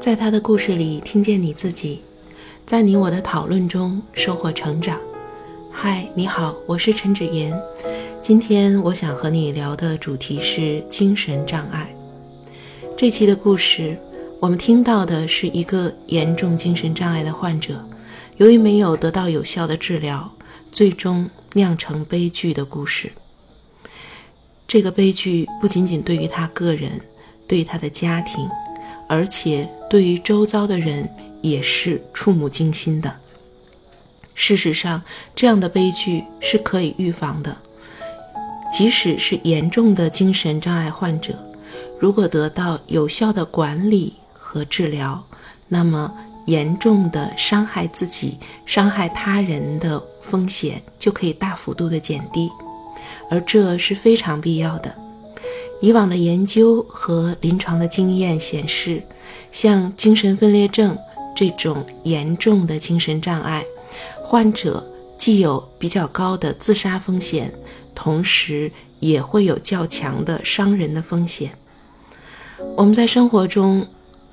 在他的故事里听见你自己，在你我的讨论中收获成长。嗨，你好，我是陈芷妍。今天我想和你聊的主题是精神障碍。这期的故事，我们听到的是一个严重精神障碍的患者，由于没有得到有效的治疗，最终酿成悲剧的故事。这个悲剧不仅仅对于他个人，对他的家庭。而且对于周遭的人也是触目惊心的。事实上，这样的悲剧是可以预防的。即使是严重的精神障碍患者，如果得到有效的管理和治疗，那么严重的伤害自己、伤害他人的风险就可以大幅度的减低，而这是非常必要的。以往的研究和临床的经验显示，像精神分裂症这种严重的精神障碍患者，既有比较高的自杀风险，同时也会有较强的伤人的风险。我们在生活中，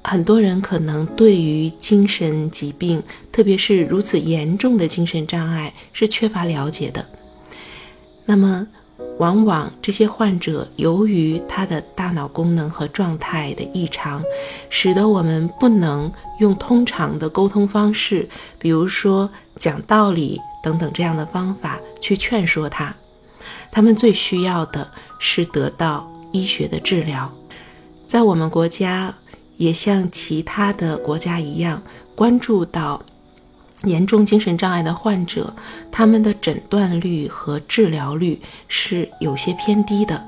很多人可能对于精神疾病，特别是如此严重的精神障碍，是缺乏了解的。那么，往往这些患者由于他的大脑功能和状态的异常，使得我们不能用通常的沟通方式，比如说讲道理等等这样的方法去劝说他。他们最需要的是得到医学的治疗。在我们国家，也像其他的国家一样，关注到。严重精神障碍的患者，他们的诊断率和治疗率是有些偏低的。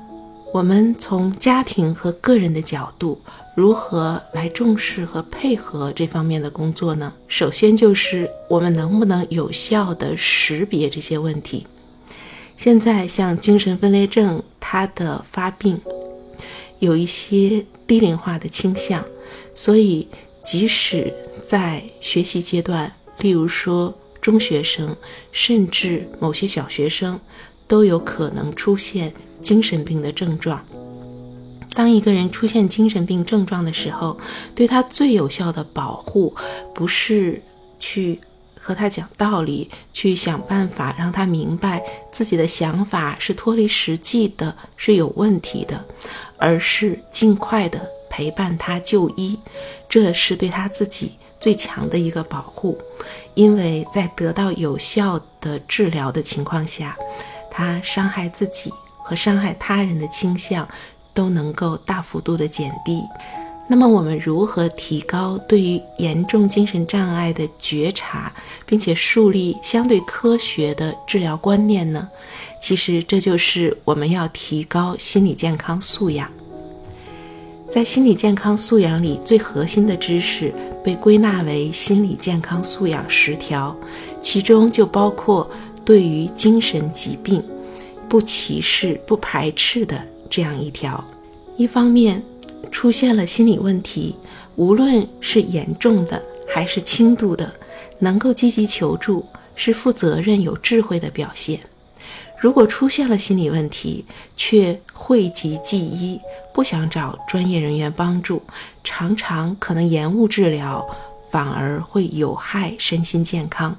我们从家庭和个人的角度，如何来重视和配合这方面的工作呢？首先就是我们能不能有效地识别这些问题。现在像精神分裂症，它的发病有一些低龄化的倾向，所以即使在学习阶段。例如说，中学生甚至某些小学生都有可能出现精神病的症状。当一个人出现精神病症状的时候，对他最有效的保护，不是去和他讲道理，去想办法让他明白自己的想法是脱离实际的，是有问题的，而是尽快的陪伴他就医，这是对他自己。最强的一个保护，因为在得到有效的治疗的情况下，他伤害自己和伤害他人的倾向都能够大幅度的减低。那么，我们如何提高对于严重精神障碍的觉察，并且树立相对科学的治疗观念呢？其实，这就是我们要提高心理健康素养。在心理健康素养里，最核心的知识被归纳为心理健康素养十条，其中就包括对于精神疾病不歧视、不排斥的这样一条。一方面，出现了心理问题，无论是严重的还是轻度的，能够积极求助，是负责任、有智慧的表现。如果出现了心理问题，却讳疾忌医，不想找专业人员帮助，常常可能延误治疗，反而会有害身心健康。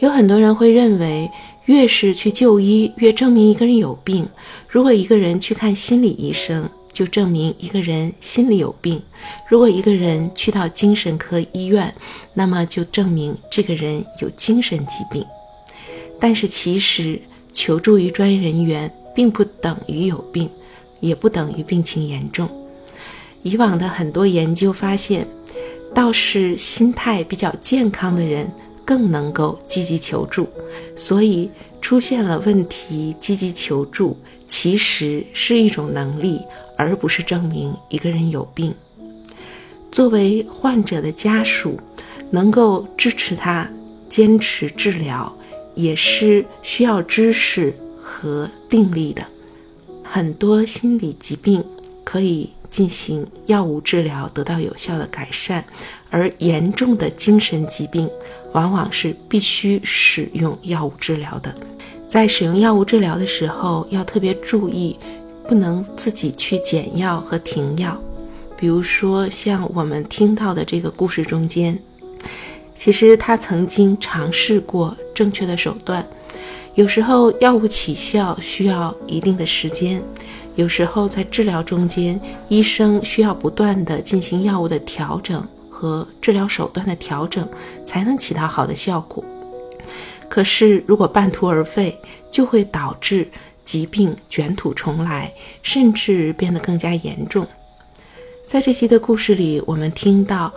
有很多人会认为，越是去就医，越证明一个人有病。如果一个人去看心理医生，就证明一个人心里有病；如果一个人去到精神科医院，那么就证明这个人有精神疾病。但是其实，求助于专业人员，并不等于有病，也不等于病情严重。以往的很多研究发现，倒是心态比较健康的人更能够积极求助。所以，出现了问题积极求助，其实是一种能力，而不是证明一个人有病。作为患者的家属，能够支持他坚持治疗。也是需要知识和定力的。很多心理疾病可以进行药物治疗，得到有效的改善；而严重的精神疾病，往往是必须使用药物治疗的。在使用药物治疗的时候，要特别注意，不能自己去减药和停药。比如说像我们听到的这个故事中间，其实他曾经尝试过正确的手段。有时候药物起效需要一定的时间，有时候在治疗中间，医生需要不断的进行药物的调整和治疗手段的调整，才能起到好的效果。可是如果半途而废，就会导致疾病卷土重来，甚至变得更加严重。在这期的故事里，我们听到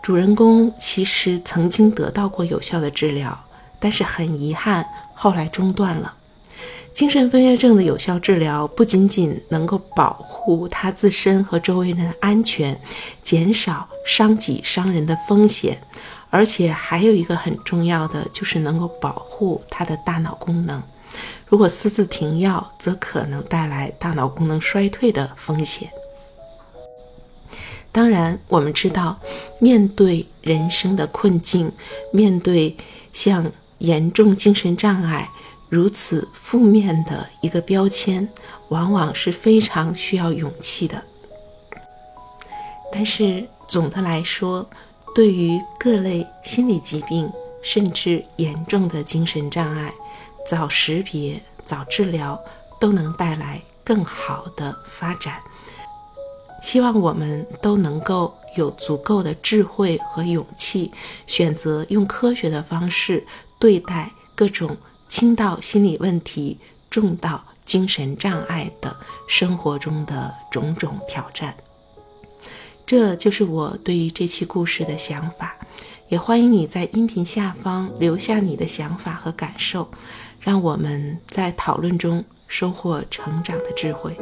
主人公其实曾经得到过有效的治疗。但是很遗憾，后来中断了。精神分裂症的有效治疗不仅仅能够保护他自身和周围人的安全，减少伤己伤人的风险，而且还有一个很重要的，就是能够保护他的大脑功能。如果私自停药，则可能带来大脑功能衰退的风险。当然，我们知道，面对人生的困境，面对像……严重精神障碍如此负面的一个标签，往往是非常需要勇气的。但是总的来说，对于各类心理疾病，甚至严重的精神障碍，早识别、早治疗都能带来更好的发展。希望我们都能够有足够的智慧和勇气，选择用科学的方式。对待各种轻到心理问题、重到精神障碍的生活中的种种挑战，这就是我对于这期故事的想法。也欢迎你在音频下方留下你的想法和感受，让我们在讨论中收获成长的智慧。